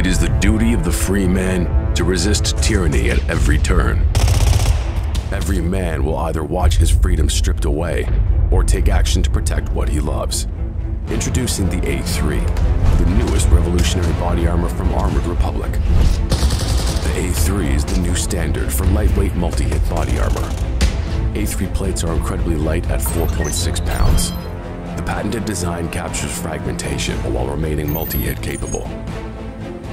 It is the duty of the free man to resist tyranny at every turn. Every man will either watch his freedom stripped away or take action to protect what he loves. Introducing the A3, the newest revolutionary body armor from Armored Republic. The A3 is the new standard for lightweight multi hit body armor. A3 plates are incredibly light at 4.6 pounds. The patented design captures fragmentation while remaining multi hit capable.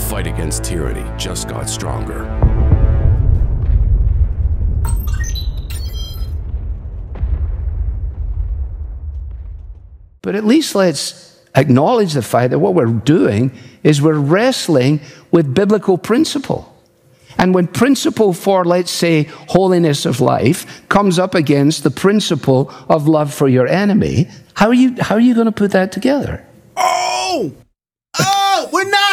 The fight against tyranny just got stronger. But at least let's acknowledge the fact that what we're doing is we're wrestling with biblical principle. And when principle for, let's say, holiness of life comes up against the principle of love for your enemy, how are you, how are you going to put that together? Oh, oh, we're not.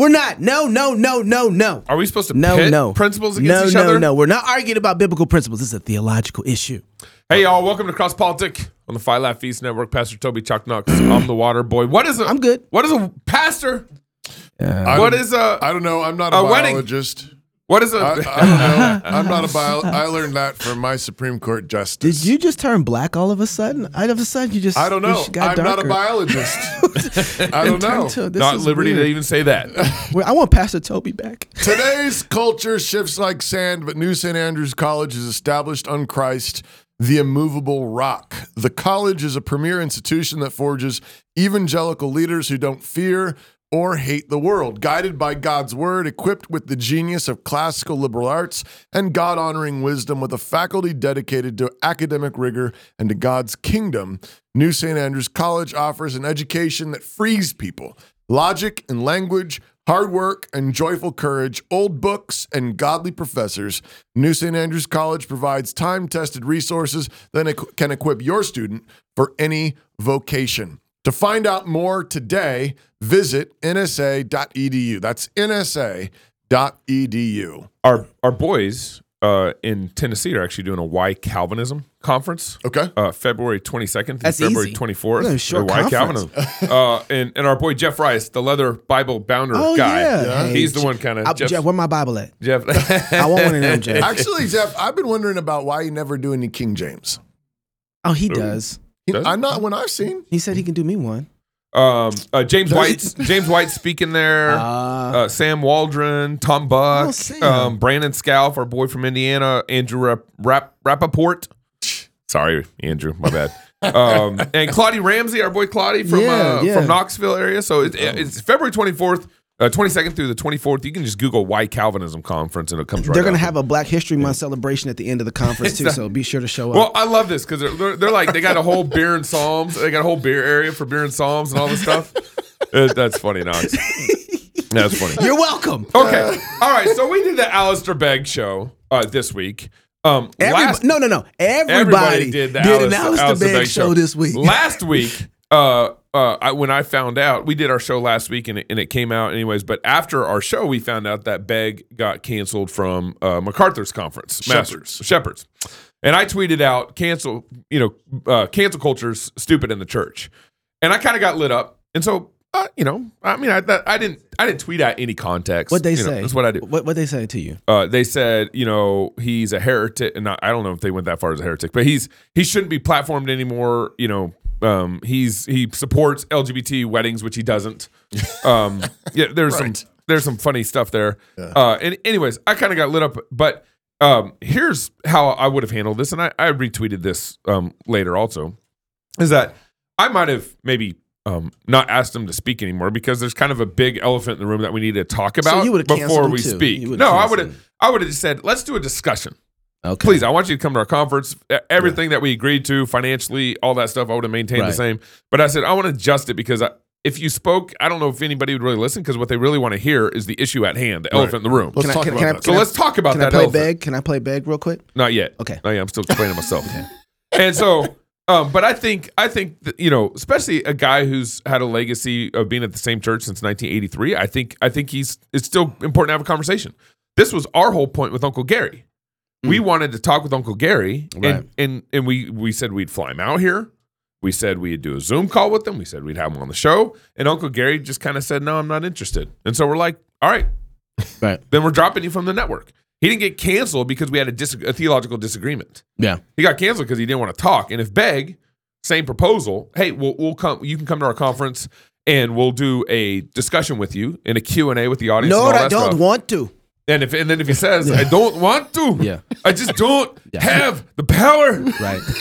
We're not. No, no, no, no, no. Are we supposed to No, pit no. principles no, against each no, other? No, We're not arguing about biblical principles. This is a theological issue. Hey, y'all, welcome to Cross Politic on the Fight Laugh Feast Network. Pastor Toby Chuck Knox. I'm the water boy. What is a I'm good. What is a pastor? I What don't- is a I don't know. I'm not a, a wedding? Biologist. what is a I, I don't know. I'm not a bio. I learned that from my Supreme Court justice. Did you just turn black all of a sudden? All of a sudden, you just. I don't know. got I'm not a biologist. I don't know. To- not is liberty to even say that? Well, I want Pastor Toby back. Today's culture shifts like sand, but New St. Andrews College is established on Christ, the immovable rock. The college is a premier institution that forges evangelical leaders who don't fear or hate the world, guided by God's word, equipped with the genius of classical liberal arts and God honoring wisdom, with a faculty dedicated to academic rigor and to God's kingdom. New St. Andrews College offers an education that frees people logic and language, hard work and joyful courage, old books and godly professors. New St. Andrews College provides time tested resources that can equip your student for any vocation. To find out more today, visit nsa.edu. That's nsa.edu. our our boys uh, in Tennessee are actually doing a Why Calvinism conference. Okay. Uh, February 22nd through That's February easy. 24th. Yeah, short Why conference. Calvinism? uh, and, and our boy Jeff Rice, the leather Bible bounder Oh guy. yeah, Hey, He's the one kind of Jeff. Jeff, where my Bible at? Jeff. I want one of them, Jeff. Actually, Jeff, I've been wondering about why you never do any King James. Oh, he does. Does I'm not one I've seen. He said he can do me one. Um, uh, James White, James White speaking there. Ah. uh, Sam Waldron, Tom Buck, Oh, um, Brandon Scalf, our boy from Indiana, Andrew Rap, Rap, Rappaport. Sorry, Andrew, my bad. um, and Claudie Ramsey, our boy Claudie from Yeah, uh, yeah. from Knoxville area. So it, it's February twenty fourth. Uh, 22nd through the 24th, you can just Google Why Calvinism Conference and it comes right They're gonna up. have a Black History Month celebration at the end of the conference too, so be sure to show up. Well, I love this because they're, they're, they're like, they got a whole beer and Psalms. They got a whole beer area for beer and Psalms and all this stuff. Uh, that's funny, Knox. That's funny. You're welcome. Okay. All right. So we did the Alistair Begg show uh, this week. Um, Everybody, last, no, no, no. Everybody, everybody did the an Alistair, Alistair Alistair Begg Begg show this week. last week, uh, uh, I, when I found out, we did our show last week and it, and it came out anyways. But after our show, we found out that Begg got canceled from uh, MacArthur's conference, Masters Shepherds. And I tweeted out, cancel, you know, uh, cancel culture's stupid in the church. And I kind of got lit up. And so, uh, you know, I mean, I, I didn't, I didn't tweet out any context. What they You know, say? that's what I do What what they say to you? uh, they said, you know, he's a heretic, and I I don't know if they went that far as a heretic, but he's he shouldn't be platformed anymore. You know, um, he's he supports LGBT weddings, which he doesn't. Um, yeah, there's some there's some funny stuff there. Uh, and anyways, I kind of got lit up, but um, here's how I would have handled this, and I, I retweeted this um, later also, is that I might have maybe. Um, not asked him to speak anymore because there's kind of a big elephant in the room that we need to talk about you before we too. speak. No, I would have. I would have said, let's do a discussion. Okay. Please, I want you to come to our conference. Everything that we agreed to financially, all that stuff, I would have maintained the same. But I said, I want to adjust it because I, if you spoke, I don't know if anybody would really listen because what they really want to hear is the issue at hand, the elephant in the room. Let's Can I- talk can- about can I- that. so let's talk about Can that I play elephant. Begg? Can I play Begg real quick? Not yet. Okay. Not yet. I'm still explaining myself. And so, um, but I think I think that, you know, especially a guy who's had a legacy of being at the same church since 1983. I think I think he's it's still important to have a conversation. This was our whole point with Uncle Gary. We wanted to talk with Uncle Gary, Mm. Right. and and and we we said we'd fly him out here. We said we'd do a Zoom call with him. We said we'd have him on the show, and Uncle Gary just kind of said, "No, I'm not interested." And so we're like, "All right, Right. then we're dropping you from the network." He didn't get canceled because we had a, dis- a theological disagreement. Yeah. He got canceled because he didn't want to talk. And if Begg, same proposal, hey, we'll, we'll come. You can come to our conference and we'll do a discussion with you and a Q and A with the audience. No, and all I that don't stuff. want to. And if and then if he says, I don't want to, Yeah. I just don't Yeah. have the power. Right.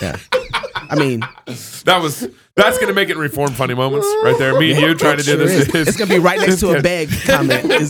Yeah. I mean, That was that's gonna make it reform funny moments right there. Me and you trying to do this. is. It's gonna be right next to a beg comment because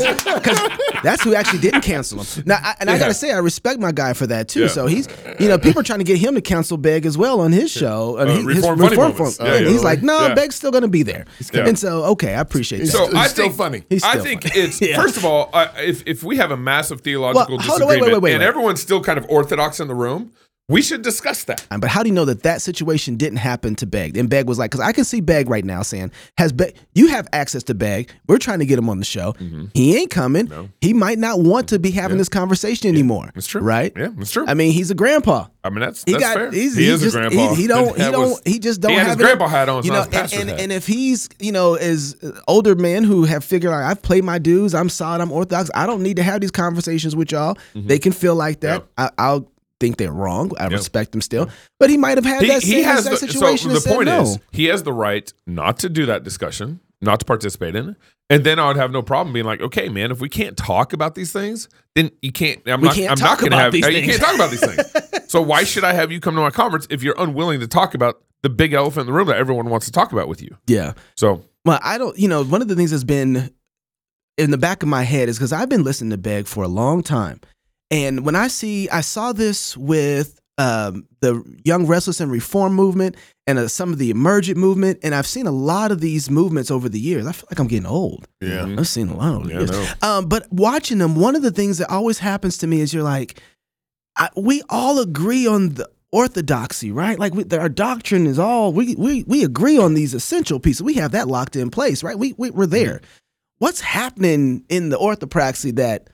that's who actually didn't cancel him. Now, I, and I gotta say, I respect my guy for that too. Yeah. So he's, you know, people are trying to get him to cancel Begg as well on his show. And Uh, he- his Reform Funny Reform Moments. Fun- Yeah, and yeah. he's like, no, Yeah. Begg's still gonna be there. Yeah. And so, okay, I appreciate that. So He's I still think, funny. He's I think funny. it's Yeah. first of all, uh, if if we have a massive theological Well, hold on, wait, disagreement wait, wait, and wait. everyone's still kind of orthodox in the room, we should discuss that. But how do you know that that situation didn't happen to Begg? And Begg was like, because I can see Begg right now saying, "Has Begg? You have access to Begg? We're trying to get him on the show. Mm-hmm. He ain't coming. He might not want to be having this conversation anymore. That's true. right? Yeah, that's true. I mean, he's a grandpa. I mean, that's He that's got. fair. He's, he he is just, a grandpa. He, he don't. He don't. was- he just don't he had have his grandpa hat on. You know, and, and, and if he's you know as older men who have figured out I've played my dues, I'm solid, I'm orthodox. I don't need to have these conversations with y'all. They can feel like that. I, I'll think they're wrong. I respect them still, but he might have had he, that he has exact the, situation. so the point no. is he has the right not to do that discussion not to participate in it and then i would have no problem being like okay man if we can't talk about these things then you can't i'm We not can't i'm not gonna about have these you things. can't talk about these things so why should i have you come to my conference if you're unwilling to talk about the big elephant in the room that everyone wants to talk about with you yeah. so Well, I don't. You know, one of the things that's been in the back of my head is because I've been listening to Begg for a long time, and when I see, I saw this with um, the Young Restless and Reform movement and uh, some of the Emergent movement, and I've seen a lot of these movements over the years. I feel like I'm getting old. Yeah. I've seen a lot over the Yeah, years. Um, but watching them, one of the things that always happens to me is you're like, I, we all agree on the orthodoxy, right? Like we, our doctrine is all we we we agree on these essential pieces. We have that locked in place, right? We, we we're there. What's happening in the orthopraxy that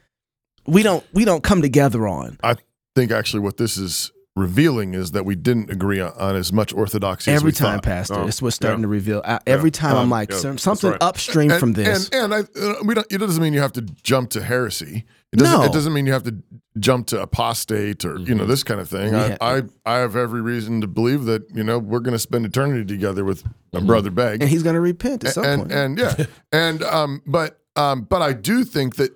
we don't we don't come together on? I think actually what this is revealing is that we didn't agree on, on as much orthodoxy as Every we time, thought. Pastor, Oh, it's what's starting yeah. to reveal. I, every time I'm um, like yeah, something right. upstream and, from this. And, and I, uh, we don't. It doesn't mean you have to jump to heresy. It doesn't. No. It doesn't mean you have to jump to apostate or you know this kind of thing. Yeah. I, I I have every reason to believe that you know we're going to spend eternity together with my brother Begg. and he's going to repent at some and point. and yeah, and um, but um, but I do think that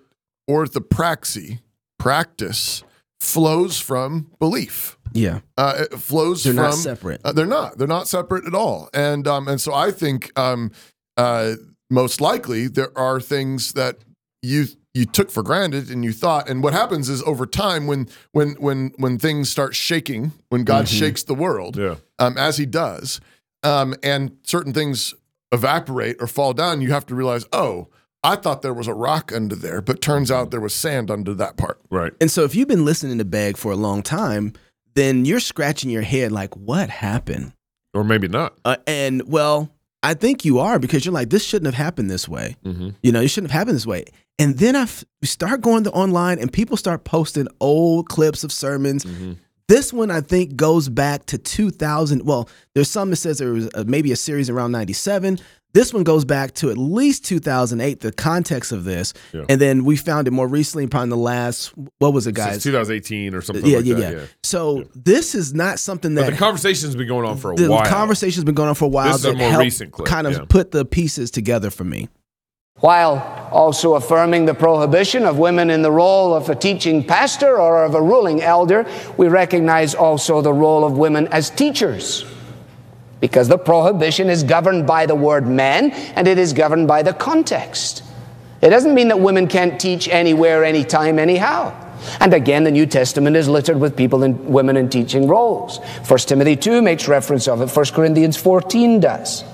orthopraxy practice flows from belief. yeah, Uh, it flows They're from not separate. Uh, they're not. They're not separate at all. And um, and so I think um, uh, most likely there are things that you you took for granted and you thought. And what happens is over time when when when when things start shaking, when God Mm-hmm. shakes the world, Yeah. um, as He does, um, and certain things evaporate or fall down, you have to realize, oh. I thought there was a rock under there, but turns out there was sand under that part. right And so if you've been listening to Begg for a long time, then you're scratching your head like, what happened? or maybe not Uh, and well, I think you are because you're like, this shouldn't have happened this way. Mhm. You know, it shouldn't have happened this way. And then I f- start going to online and people start posting old clips of sermons. This one I think goes back to 2000. Well, there's some that says there was uh maybe a series around 97. This one goes back to at least 2008. The context of this, Yeah. and then we found it more recently, probably in the last what was it, Since guys? 2018 or something yeah, like yeah, that yeah, So this is not something but that the conversation's been going on for a the while conversation's been going on for a while. This is a that more recent clip, kind of yeah. put the pieces together for me. while also affirming the prohibition of women in the role of a teaching pastor or of a ruling elder, we recognize also the role of women as teachers. Because the prohibition is governed by the word men and it is governed by the context. It doesn't mean that women can't teach anywhere, anytime, anyhow. And again, the New Testament is littered with people and women in teaching roles. 1 Timothy 2 makes reference of it, 1 Corinthians 14 does.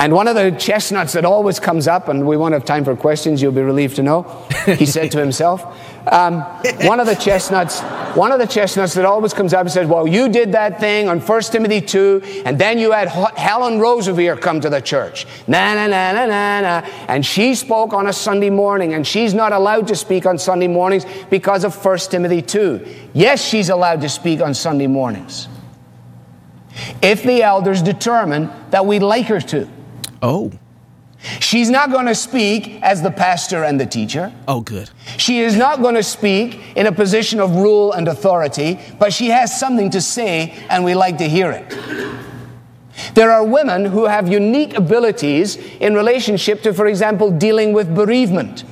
And one of the chestnuts that always comes up, and we won't have time for questions, you'll be relieved to know, he said to himself. Um, one of the chestnuts, one of the chestnuts that always comes up and says, "Well, you did that thing on 1 Timothy 2, and then you had Helen Roseveare come to the church. Na na na na na na, and she spoke on a Sunday morning, and she's not allowed to speak on Sunday mornings because of 1 Timothy 2. Yes, she's allowed to speak on Sunday mornings if the elders determine that we'd like her to. Oh. She's not going to speak as the pastor and the teacher. Oh, good. She is not going to speak in a position of rule and authority, but she has something to say and we like to hear it. There are women who have unique abilities in relationship to, for example, dealing with bereavement.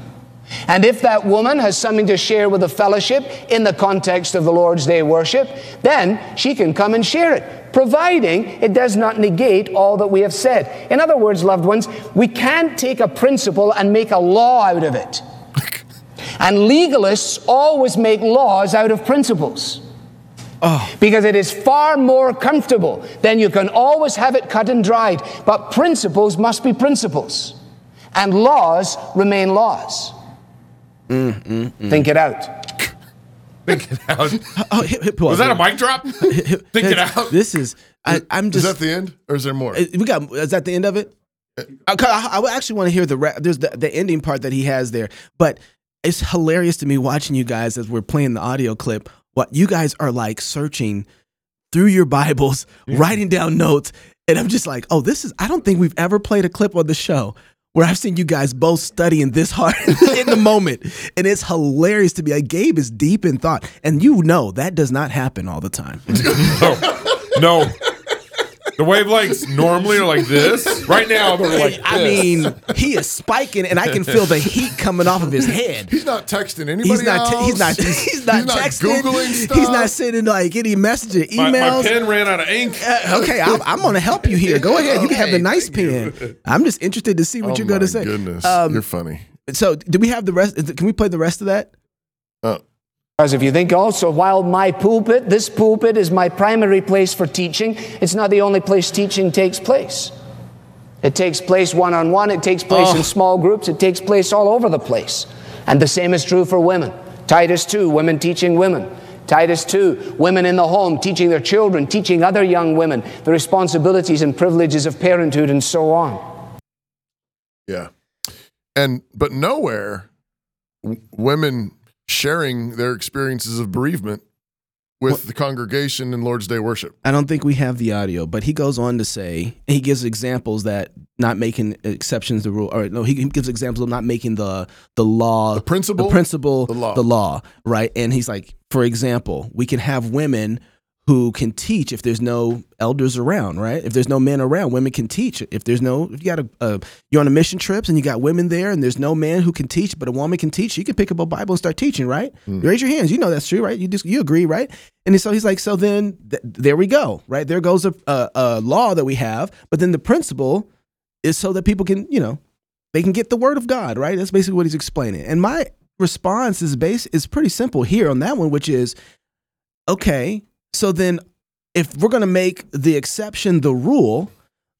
And if that woman has something to share with the fellowship in the context of the Lord's Day worship, then she can come and share it, providing it does not negate all that we have said. In other words, loved ones, we can't take a principle and make a law out of it. And legalists always make laws out of principles. Oh. Because it is far more comfortable. Then you can always have it cut and dried. But principles must be principles. And laws remain laws. Mm, mm, mm. Think it out. Think it out. Oh, hit, hit Was that a mic drop? Think it out. This is. I, I'm just Is that the end, or is there more? Uh, we got. Is that the end of it? I, I, I actually want to hear the re- there's the, the ending part that he has there, but it's hilarious to me watching you guys as we're playing the audio clip. What you guys are like searching through your Bibles, writing down notes, and I'm just like, oh, this is. I don't think we've ever played a clip on the show where I've seen you guys both studying this hard in the moment, and it's hilarious to me. Like Gabe is deep in thought, and you know that does not happen all the time. No. No. The wavelengths normally are like this. Right now, they're like I mean, he is spiking, and I can feel the heat coming off of his head. He's not texting anybody He's not. else. he's not. He's not texting. googling stuff. He's not sending like any message or my, my pen ran out of ink. Uh, okay, I'm, I'm going to help you here. Go ahead. You can have the nice pen. I'm just interested to see what Oh you're going to my say. Goodness, Um, you're funny. So, do we have the rest? Can we play the rest of that? Oh, Because if you think oh, also, while my pulpit, this pulpit is my primary place for teaching, it's not the only place teaching takes place. It takes place one on one, it takes place in small groups, it takes place all over the place. And the same is true for women. Titus 2, women teaching women. Titus 2, women in the home teaching their children, teaching other young women the responsibilities and privileges of parenthood, and so on. yeah, and but nowhere, w- women sharing their experiences of bereavement with the congregation in Lord's Day worship. I don't think we have the audio, but he goes on to say he gives examples that not making exceptions the rule, or no, he gives examples of not making the the law, the principle? the principle, The law. the law, right? And he's like, for example, we can have women who can teach if there's no elders around, right? If there's no men around, women can teach. If there's no, if you got a, you're on a mission trips and you got women there, and there's no man who can teach, but a woman can teach, you can pick up a Bible and start teaching, right? Mm. Raise your hands. You know that's true, right? You just you agree, right? And so he's like, so then th- there we go, right? There goes a, a, a law that we have, but then the principle is so that people can, you know, they can get the word of God, right? That's basically what he's explaining. And my response is base is pretty simple here on that one, which is, okay, so then if we're gonna make the exception the rule,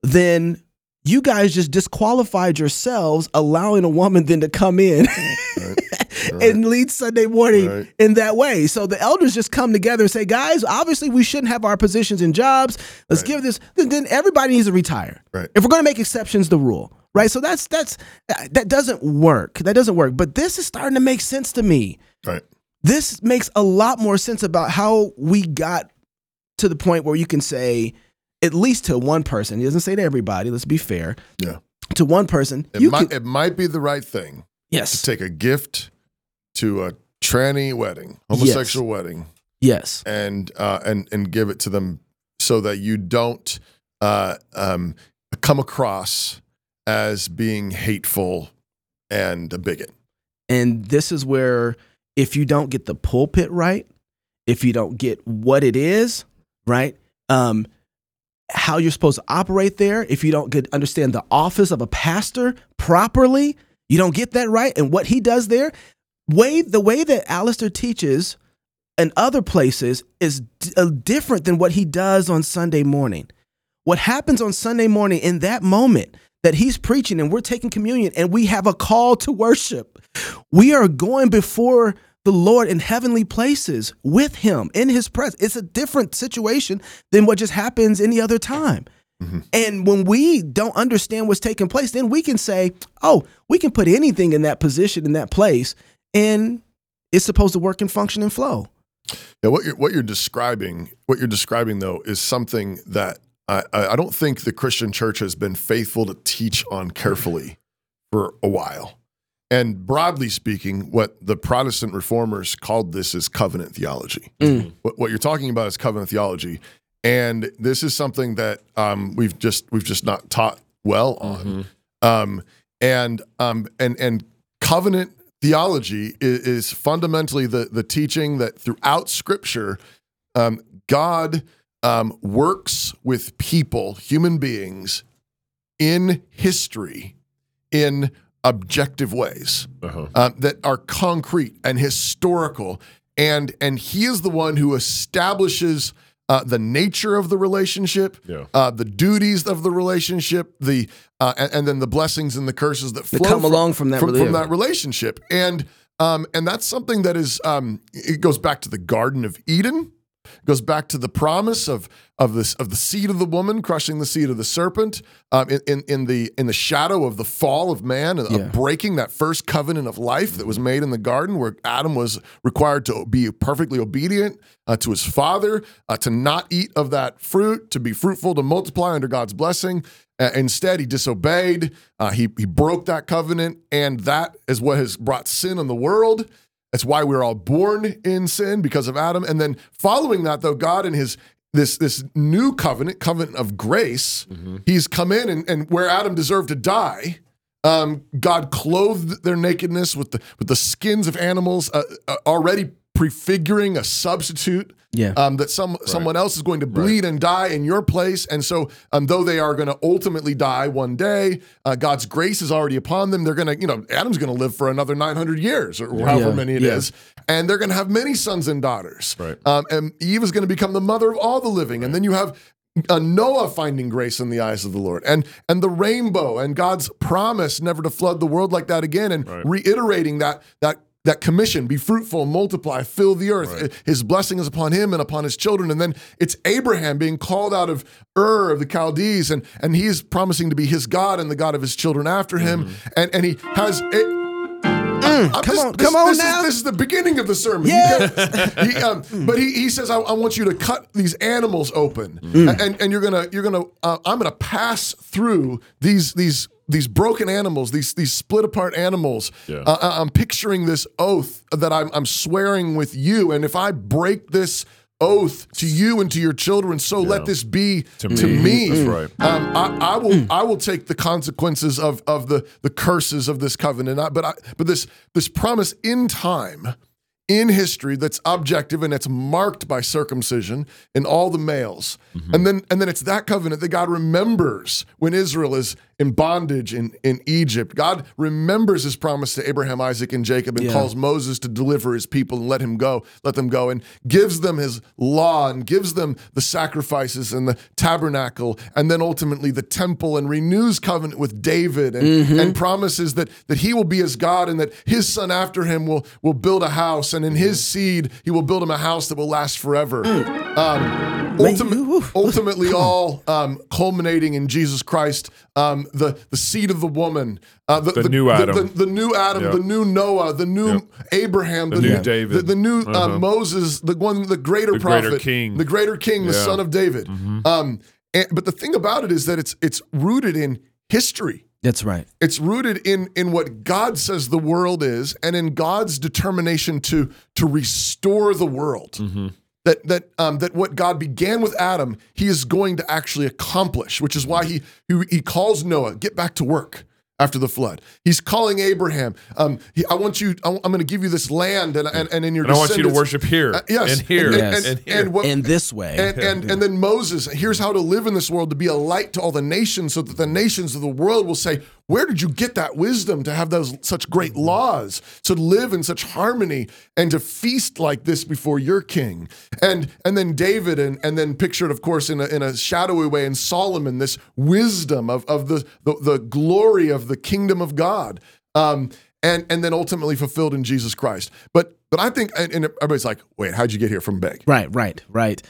then you guys just disqualified yourselves allowing a woman then to come in and lead Sunday morning Right. in that way. So the elders just come together and say, guys, obviously we shouldn't have our positions and jobs. Let's give this. Then, then everybody needs to retire. Right. If we're going to make exceptions the rule, right? So that's that's that doesn't work. That doesn't work. But this is starting to make sense to me. Right. This makes a lot more sense about how we got to the point where you can say, at least to one person. He doesn't say to everybody. Let's be fair. Yeah. To one person, It you might can, it might be the right thing yes, to take a gift to a tranny wedding, homosexual wedding, yes, and uh, and and give it to them so that you don't uh, um, come across as being hateful and a bigot. And this is where, if you don't get the pulpit right, if you don't get what it is right, um, how you're supposed to operate there, if you don't get understand the office of a pastor properly, you don't get that right, and what he does there, way the way that Alistair teaches in other places is d- uh, different than what he does on Sunday morning. What happens on Sunday morning in that moment, that he's preaching and we're taking communion and we have a call to worship. We are going before the Lord in heavenly places with him in his presence. It's a different situation than what just happens any other time. Mm-hmm. And when we don't understand what's taking place, then we can say, oh, we can put anything in that position, in that place, and it's supposed to work and function and flow. Yeah, what you're what you're describing, what you're describing though, is something that I I don't think the Christian church has been faithful to teach on carefully for a while. And broadly speaking, what the Protestant reformers called this is covenant theology. What, what you're talking about is covenant theology, and this is something that um, we've just we've just not taught well on. Um, and um, and and covenant theology is, is fundamentally the the teaching that throughout Scripture, um, God um, works with people, human beings, in history, in objective ways uh, that are concrete and historical, and and He is the one who establishes. Uh, the nature of the relationship, Yeah. uh, the duties of the relationship, the uh, and, and then the blessings and the curses that flow come along from that from, rela- that relationship, and um, and that's something that is um, it goes back to the Garden of Eden, it goes back to the promise of of this of the seed of the woman crushing the seed of the serpent, um, in, in in the in the shadow of the fall of man, and Yeah. of breaking that first covenant of life that was made in the garden, where Adam was required to be perfectly obedient uh, to his father, uh, to not eat of that fruit, to be fruitful, to multiply under God's blessing. Uh, instead, he disobeyed. Uh, he he broke that covenant, and that is what has brought sin on the world. That's why we're all born in sin because of Adam. And then following that, though, God in His this this new covenant, covenant of grace, He's come in and, and where Adam deserved to die. Um, God clothed their nakedness with the with the skins of animals, uh, uh, already prefiguring a substitute Yeah. um, that some someone else is going to bleed and die in your place. And so, um, though they are going to ultimately die one day, uh, God's grace is already upon them. They're going to, you know, Adam's going to live for another 900 years or however Yeah, many it is, yeah. and they're going to have many sons and daughters. Right. Um, and Eve is going to become the mother of all the living, and then you have. Uh, Noah finding grace in the eyes of the Lord, and and the rainbow, and God's promise never to flood the world like that again, and reiterating that that that commission be fruitful multiply fill the earth his blessing is upon him and upon his children and then it's abraham being called out of ur of the chaldees and and he's promising to be his god and the god of his children after him and and he has it, I'm come just- on- this- come on this now. Is, this is the beginning of the sermon. Yes. he, um, but he, he says, I, I want you to cut these animals open, Mm. and and you're gonna you're gonna uh, I'm gonna pass through these these these broken animals, these these split apart animals. Yeah. Uh, I- I'm picturing this oath that I'm I'm swearing with you, and if I break this oath to you and to your children, so let this be to, me. me. That's right. Um, I, I will I will take the consequences of of the the curses of this covenant. I, but I, but this this promise in time, in history, that's objective and it's marked by circumcision in all the males, and then and then it's that covenant that God remembers when Israel is in bondage in in Egypt. God remembers His promise to Abraham, Isaac, and Jacob, and Yeah. calls Moses to deliver His people and let him go, let them go, and gives them His law and gives them the sacrifices and the tabernacle, and then ultimately the temple, and renews covenant with David, and, Mm-hmm. and promises that that He will be His God, and that His son after Him will will build a house, and in His seed He will build him a house that will last forever. Um, ultimate- you- ultimately, all um, culminating in Jesus Christ, um, the the seed of the woman, uh, the, The new Adam. the, the new Adam, Yep. the new Noah, the new Yep. Abraham, the, new new David. the, the new uh, Uh-huh. Moses, the one, the greater The greater prophet, king. the greater king, the son of David. Um, and, but the thing about it is that it's it's rooted in history. That's right. It's rooted in in what God says the world is, and in God's determination to to restore the world. That that um, that what God began with Adam, He is going to actually accomplish, which is why He He, he calls Noah, get back to work after the flood. He's calling Abraham. Um, he, I want you. I, am going to give you this land, and and, and in your And I want you to worship here, Uh, yes, and here, and, Yes. and, and and what, In this way. and, and, and then Moses, here's how to live in this world to be a light to all the nations so that the nations of the world will say, where did you get that wisdom to have those such great laws, to live in such harmony, and to feast like this before your king? And and then David, and and then pictured, of course, in a in a shadowy way in Solomon, this wisdom of of the the, the glory of the kingdom of God. Um, and and then ultimately fulfilled in Jesus Christ. But but I think and, and everybody's like, wait, how'd you get here from Begg? Right, right, right.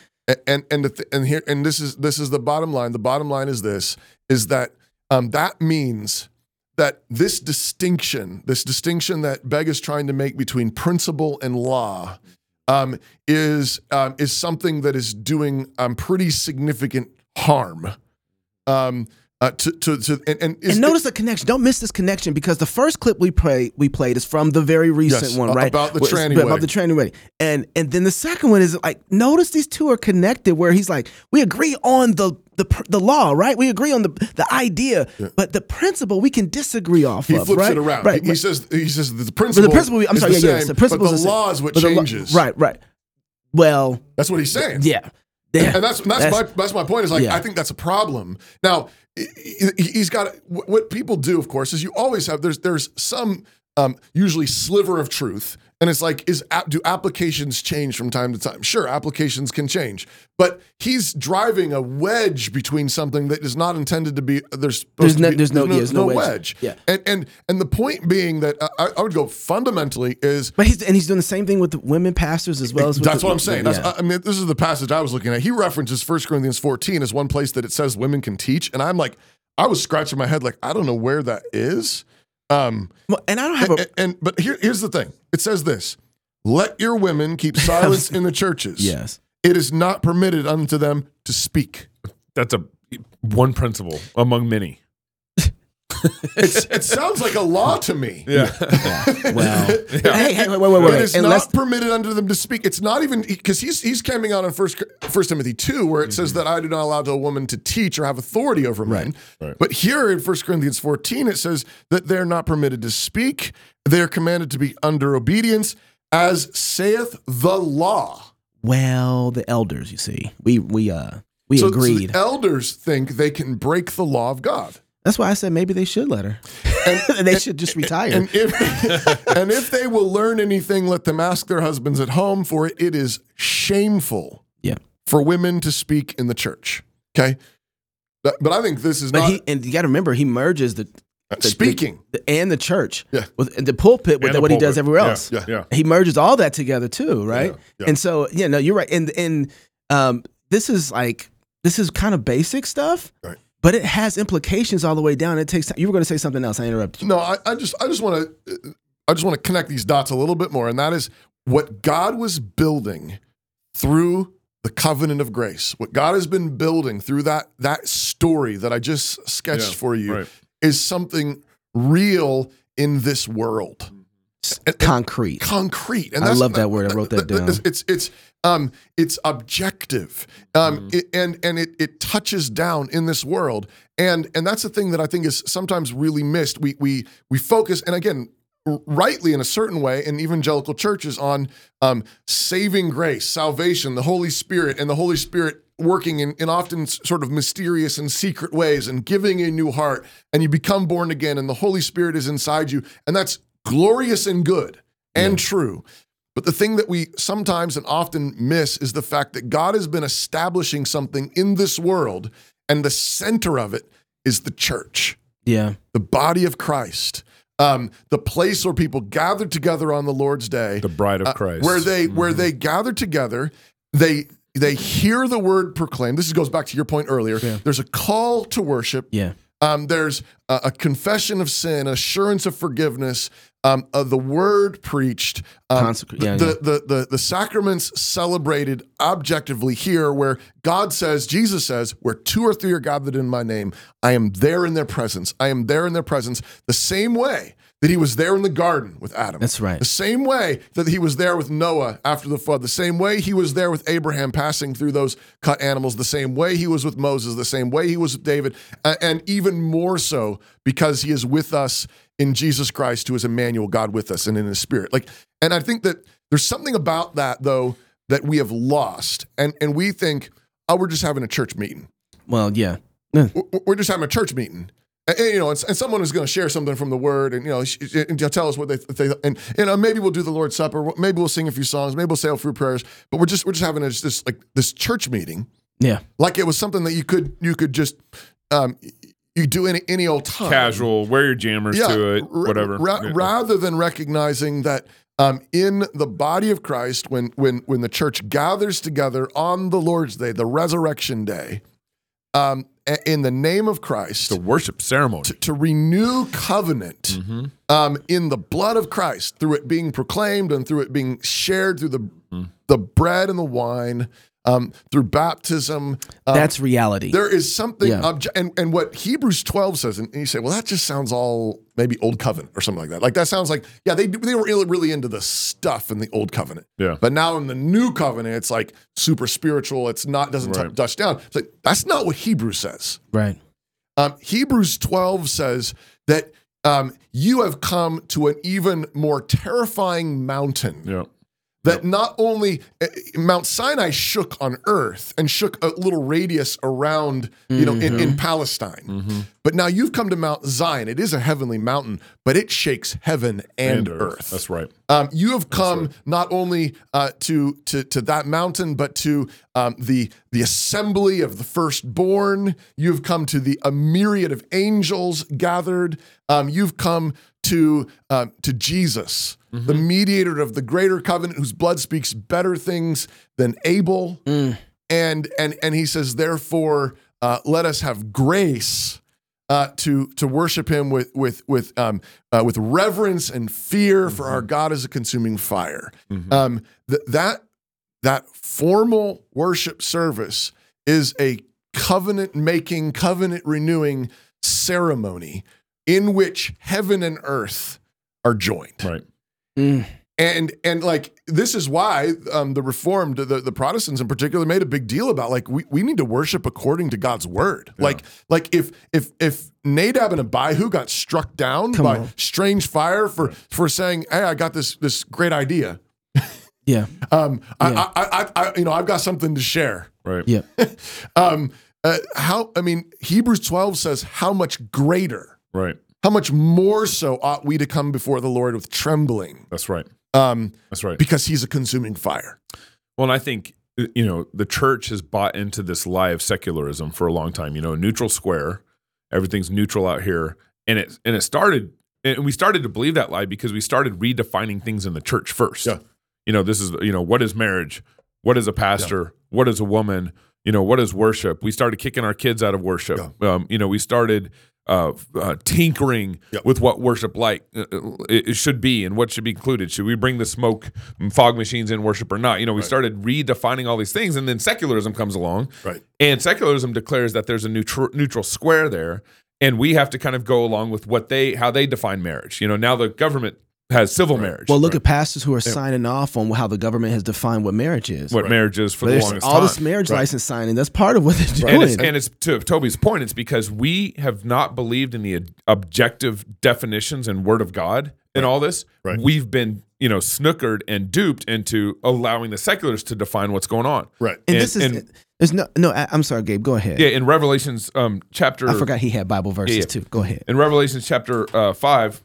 and and the th- and here and this is this is the bottom line. The bottom line is this: is that um, that means that this distinction, this distinction that Begg is trying to make between principle and law, um, is um, is something that is doing um, pretty significant harm. Uh, to, to, to and, and, is and notice the connection. Don't miss this connection because the first clip we play we played is from the very recent Yes, one, right? about the it's tranny about the tranny wedding, and and then the second one is like notice these two are connected. Where he's like, we agree on the the the law, right? We agree on the the idea, but the principle we can disagree off he of. flips right? it around. Right. He, he right. says he says the But principle. the principle, I'm sorry, the yeah, same, the principle but the law is what But changes. right, right. Well, That's what he's saying. yeah, yeah. and that's that's, my that's my point. Is like Yeah. I think that's a problem. Now he- he- he's got what people do. Of course, is you always have there's there's some um, usually sliver of truth, and it's like is do applications change from time to time? Sure, applications can change, but he's driving a wedge between something that is not intended to be. There's supposed There's to no- be- there's no- yeah, there's no wedge. Yeah. and and and the point being that uh, I, I would go fundamentally is But he's and he's doing the same thing with the women pastors as well as with that's the- what I'm saying. That's, yeah. I mean, this is the passage I was looking at. He references 1 Corinthians 14 as one place that it says women can teach, and I'm like, I was scratching my head, like I don't know where that is. Um, Well, and I don't have a and, and- but here, here's the thing. It says this: Let your women keep silence in the churches. yes. it is not permitted unto them to speak. That's a one principle among many. It's, it sounds like a law to me. Yeah. Well, hey, hey, wait, wait, wait, wait. It is And not permitted unto them to speak. It's not even because he's he's coming out in first First Timothy two, where it says that I do not allow to a woman to teach or have authority over men. Right. But here in First Corinthians fourteen, it says that they're not permitted to speak. They are commanded to be under obedience, as saith the law. well, the elders, you see, we we uh we So, so agreed. the elders think they can break the law of God. That's why I said maybe they should let her. And they should just retire. And if and if they will learn anything, let them ask their husbands at home, for it is shameful yeah, for women to speak in the church. Okay, but, but I think this is but not he and you got to remember he merges the, the- speaking. the- and the church Yeah. with the pulpit with And the what he does everywhere else. yeah, yeah. He merges all that together too, right? yeah. And so yeah, no, you're right. And and um, this is like this is kind of basic stuff, Right. But it has implications all the way down. It takes time. You were going to say something else. I interrupted you. No, I, I just I just want to I just want to connect these dots a little bit more, and that is what God was building through the covenant of grace. What God has been building through that that story that I just sketched Yeah, for you right. is something real in this world. Concrete. concrete. And I love that word. I wrote that down. It's it's it's um it's objective, um Mm-hmm. it- and and it it touches down in this world, and and that's the thing that I think is sometimes really missed. We we we focus, and again. Rightly, in a certain way, in evangelical churches, on um, saving grace, salvation, the Holy Spirit, and the Holy Spirit working in, in often sort of mysterious and secret ways, and giving a new heart, and you become born again, and the Holy Spirit is inside you, and that's glorious and good and true. But the thing that we sometimes and often miss is the fact that God has been establishing something in this world, and the center of it is the church, Yeah. the body of Christ, um, the place where people gather together on the Lord's day, The bride of uh, Christ. where they where they gather together, they they hear the word proclaimed. This goes back to your point earlier. There's a call to worship. Yeah. Um, there's a, a confession of sin, assurance of forgiveness, um, uh, the word preached, um, yeah, the, yeah. The, the the sacraments celebrated objectively here, where God says, Jesus says, where two or three are gathered in my name, I am there in their presence. I am there in their presence. The same way that He was there in the garden with Adam. That's right. The same way that He was there with Noah after the flood. The same way He was there with Abraham passing through those cut animals. The same way He was with Moses. The same way He was with David, and even more so because He is with us in Jesus Christ, who is Emmanuel, God with us, and in His Spirit. Like, and I think that there's something about that though that we have lost, and and we think, oh, we're just having a church meeting. Well, yeah. We're just having a church meeting. And, and, you know, and, and someone is going to share something from the Word, and you know, and tell us what they, they and you know, maybe we'll do the Lord's Supper, maybe we'll sing a few songs, maybe we'll say a few prayers, but we're just we're just having this, this like this church meeting, Yeah. like it was something that you could you could just um you do any any old time, Casual, wear your jammers to it, whatever. ra- Yeah. Rather than recognizing that um, in the body of Christ, when when when the church gathers together on the Lord's Day, the Resurrection Day, um, a- in the name of Christ, the worship ceremony. to, to renew covenant Mm-hmm. um, in the blood of Christ through it being proclaimed and through it being shared through the Mm. the bread and the wine, um, through baptism. um, That's reality. there is something, Yeah. obje- and, and what Hebrews 12 says, and you say, well, that just sounds all maybe old covenant or something like that. Like that sounds like, yeah, they they were really, really into the stuff in the old covenant. Yeah. But now in the new covenant, it's like super spiritual. It's not, doesn't t- Right. touch down. It's like, that's not what Hebrews says. right. Um, Hebrews 12 says that um, you have come to an even more terrifying mountain yeah. That not only uh, Mount Sinai shook on earth and shook a little radius around, you know, in, in Palestine, but now you've come to Mount Zion. It is a heavenly mountain, but it shakes heaven and, earth. That's right. Um, you have come not only uh, to, to to that mountain, but to um, the the assembly of the firstborn. You've come to the a myriad of angels gathered. Um, you've come to um, to Jesus, the mediator of the greater covenant, whose blood speaks better things than Abel. And and and he says, therefore, uh, let us have grace uh, to to worship Him with with with um, uh, with reverence and fear, for our God is a consuming fire. Um, th- that that formal worship service is a covenant making, covenant renewing ceremony in which heaven and earth are joined Right. And and like this is why um, the reformed the, the protestants in particular made a big deal about like we, we need to worship according to god's word like like if if if nadab and abihu got struck down Come by on. strange fire for for saying hey i got this this great idea Yeah. um Yeah. I, I, I i you know i've got something to share Right. Yeah. um uh, how i mean hebrews 12 says how much greater Right. How much more so ought we to come before the lord with trembling That's right. um That's right. because he's a consuming fire Well, and I think you know the church has bought into this lie of secularism for a long time. You know, neutral square, everything's neutral out here, and it and it started, and we started to believe that lie because we started redefining things in the church first. Yeah. You know, this is you know what is marriage, what is a pastor, what is a woman, you know, what is worship. We started kicking our kids out of worship. Um, you know, we started. Uh, uh, tinkering Yep. with what worship like uh, uh, it, it should be and what should be included. Should we bring the smoke and fog machines in worship or not? You know, we started redefining all these things, and then secularism comes along, Right. and secularism declares that there's a neutral neutral square there, and we have to kind of go along with what they how they define marriage. You know, now the government has civil marriage. Well, look at pastors who are signing off on how the government has defined what marriage is. what marriage is for the longest all time. All this marriage license signing. That's part of what they're doing. and it's, and it's to Toby's point. It's because we have not believed in the objective definitions and Word of God in all this. Right. We've been, you know, snookered and duped into allowing the seculars to define what's going on. Right. And and- this is and- there's no no. I, I'm sorry, Gabe. Go ahead. Yeah, in Revelations um, chapter, I forgot he had Bible verses Yeah. too. Go ahead. in Revelations chapter uh, five,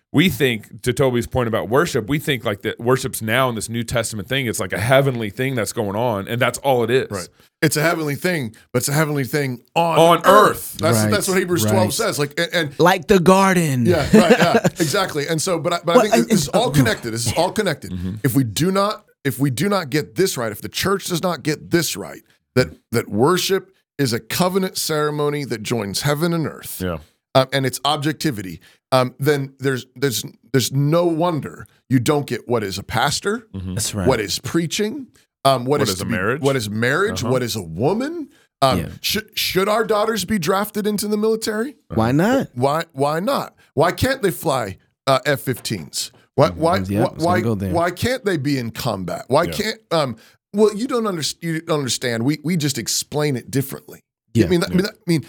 we think to Toby's point about worship, we think like that worship's now in this New Testament thing. It's like a heavenly thing that's going on, and that's all it is. Right. It's a heavenly thing, but it's a heavenly thing on, On earth. That's Right, that's what Hebrews 12 says. Like and, and Like the garden. yeah, right, yeah, exactly. And so, but I, but Well, I think I- this is all uh, connected. This is all connected. Mm-hmm. If we do not, if we do not get this right, if the church does not get this right, that that worship is a covenant ceremony that joins heaven and earth, Yeah. um, and its objectivity, um, then there's there's there's no wonder you don't get what is a pastor, That's right. what is preaching, um, What is, is a be- marriage? what is marriage, Uh-huh. what is a woman. Um, Yeah. Should should our daughters be drafted into the military? Why not? Why why not? Why can't they fly uh, F-15s? Why why Yeah, why I why, go why can't they be in combat? Why can't um Well, you don't understand. You don't understand. We we just explain it differently. Yeah. I mean, that, I mean, that, I mean.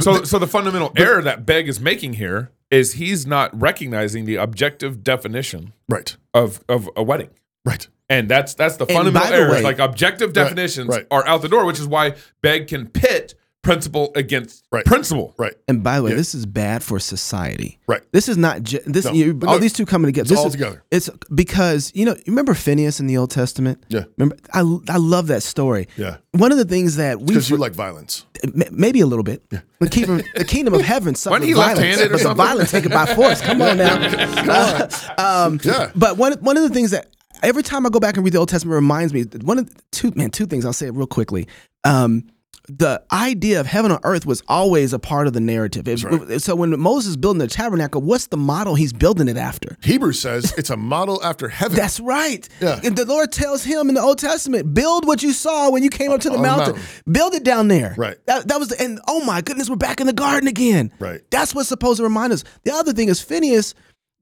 So, the- so the fundamental error that Begg is making here is he's not recognizing the objective definition right, of of a wedding, right. and that's that's the And fundamental the error. way- like objective definitions right. are out the door, which is why Begg can pit principle against Right. principle. Right. And by the way, Yeah. this is bad for society. Right. This is not ju- this. No, you, all no, these two coming together. it's This all is- together. It's because you know. You remember Phineas in the Old Testament? Yeah. Remember, I I love that story. Yeah. One of the things that we Because you like violence. Maybe a little bit. The kingdom, the kingdom of heaven suffered Wasn't he violence, left-handed or but the something? violence taken by force. Come on now. Uh, um, Yeah. But one one of the things that every time I go back and read the Old Testament reminds me one of the two man two things I'll say it real quickly. Um, the idea of heaven on earth was always a part of the narrative. It- So when Moses is building the tabernacle, what's the model he's building it after? Hebrews says it's a model after heaven. That's right. Yeah. And the Lord tells him in the Old Testament, build what you saw when you came up to the mountain. mountain. Build it down there. Right. That, that was the, and oh my goodness, we're back in the garden again. Right. That's what's supposed to remind us. The other thing is Phineas,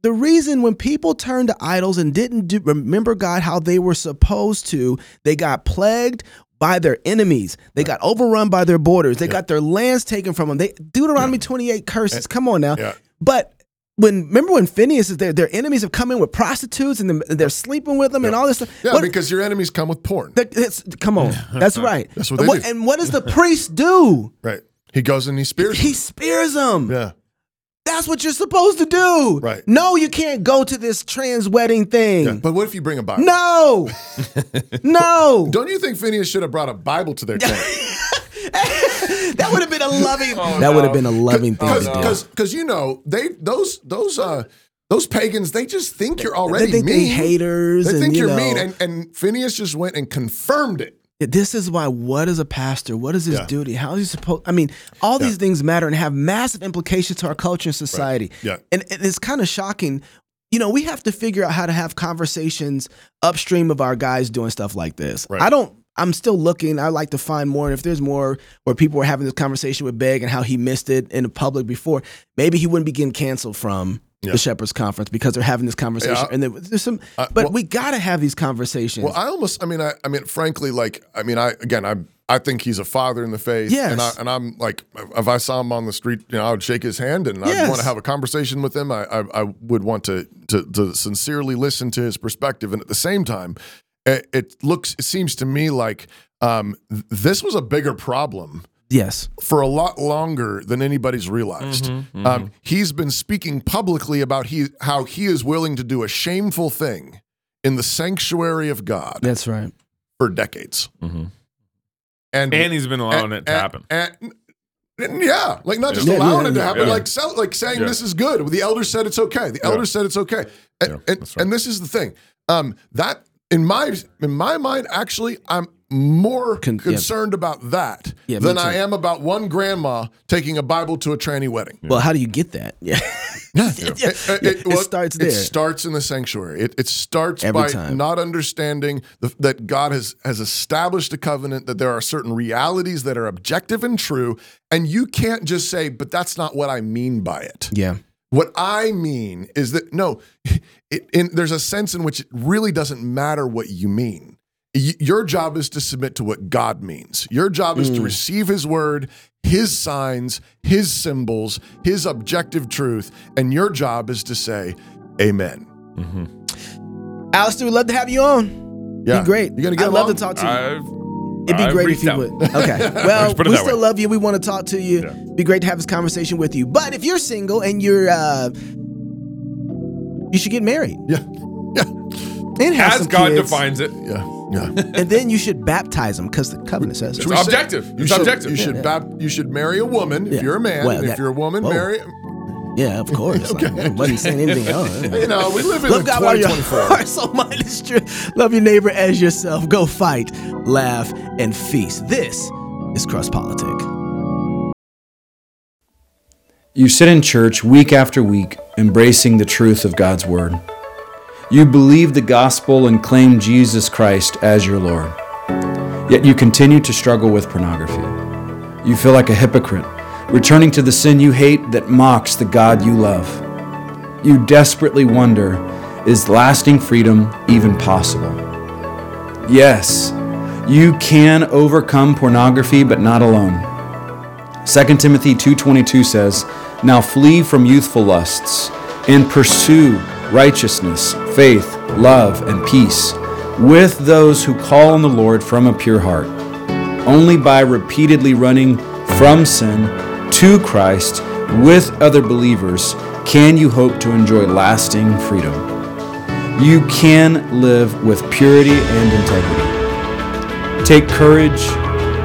the reason when people turned to idols and didn't do, remember God how they were supposed to, they got plagued by their enemies. They got overrun by their borders. They got their lands taken from them. They Deuteronomy 28 curses. Eh, come on now. Yeah. But when remember when Phineas is there, their enemies have come in with prostitutes and they're- sleeping with them and all this stuff. yeah, What- because your enemies come with porn. that- come on, that's right. That's what they And do. And what does the priest do? right. He goes and he spears. He them. spears them. Yeah. That's what you're supposed to do. Right. No, you can't go to this trans wedding thing. yeah. But what if you bring a Bible? No. no. Don't you think Phineas should have brought a Bible to their tent? That would have been a loving. Oh, that would have been a loving thing to do. Because because you know they those those uh those pagans they just think you're already they think mean. they haters. They think you you're know, mean, and and Phineas just went and confirmed it. This is why. What is a pastor? What is his Yeah. duty? How is he supposed? I mean, all these things matter and have massive implications to our culture and society. Yeah. and, and it's kind of shocking. You know, we have to figure out how to have conversations upstream of our guys doing stuff like this. Right. I don't. I'm still looking. I like to find more. And if there's more where people were having this conversation with Begg and how he missed it in the public before, maybe he wouldn't be getting canceled from Yeah. the Shepherds Conference because they're having this conversation. Yeah. And there, there's some, Uh, but well- we got to have these conversations. Well, I almost, I mean, I, I mean, frankly, like, I mean, I again, I, I think he's a father in the faith. Yes. and I, and I'm like, if I saw him on the street, you know, I would shake his hand and I'd want to have a conversation with him. I, I, I would want to, to, to sincerely listen to his perspective, and at the same time, it, it looks, it seems to me like um, th- this was a bigger problem yes. for a lot longer than anybody's realized. Um, he's been speaking publicly about he, how he is willing to do a shameful thing in the sanctuary of God That's right. for decades. And, And he's been allowing and- it to and- happen. and- and yeah, like not just Yeah, allowing yeah, it to yeah, happen, yeah. like sell, like saying Yeah. this is good. The elder said it's okay. The elder said it's okay. And, Yeah, and, right. and this is the thing. Um, that in my in my mind, actually, I'm more Con- yeah. concerned about that Yeah, me than too. I am about one grandma taking a Bible to a tranny wedding. Well, how do you get that? Yeah. It, It well, starts there. It starts in the sanctuary. It, it starts Every by time. not understanding the, that God has has established a covenant. That there are certain realities that are objective and true, and you can't just say, "But that's not what I mean by it." Yeah. What I mean is that no, it, in, there's a sense in which it really doesn't matter what you mean. Y- Your job is to submit to what God means. Your job is to Mm. receive His word, His signs, His symbols, His objective truth, and your job is to say, "Amen." Alistair, we'd love to have you on. Yeah, Be great. You're gonna get I'd love to talk to you. I've, It'd be I've great if you out. would. Okay. Well, Let's put it we still way. love you. We want to talk to you. Yeah. Be great to have this conversation with you. But if you're single and you're, uh, you should get married Yeah, yeah, and have As some God kids, defines it, yeah, yeah. and then you should baptize them because the covenant says Should so. we say- objective. You It's should, objective. You should yeah. bap- You should marry a woman if you're a man. Well, and if you're a woman, whoa. marry. Yeah, of course. Like, I wasn't saying anything else. You know, we live in Love God while your 2024. heart, soul, mind, and strength. Love your neighbor as yourself. Go fight, laugh, and feast. This is Cross Politic. You sit in church week after week, embracing the truth of God's Word. You believe the gospel and claim Jesus Christ as your Lord. Yet you continue to struggle with pornography. You feel like a hypocrite, returning to the sin you hate that mocks the God you love. You desperately wonder is lasting freedom even possible? Yes, You can overcome pornography, but not alone. 2 Timothy 2:22 says, "Now flee from youthful lusts and pursue righteousness, faith, love, and peace with those who call on the Lord from a pure heart." Only by repeatedly running from sin to Christ with other believers can you hope to enjoy lasting freedom. You can live with purity and integrity. Take courage,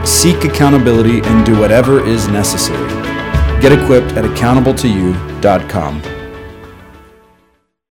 seek accountability, and do whatever is necessary. Get equipped at accountable2you.com.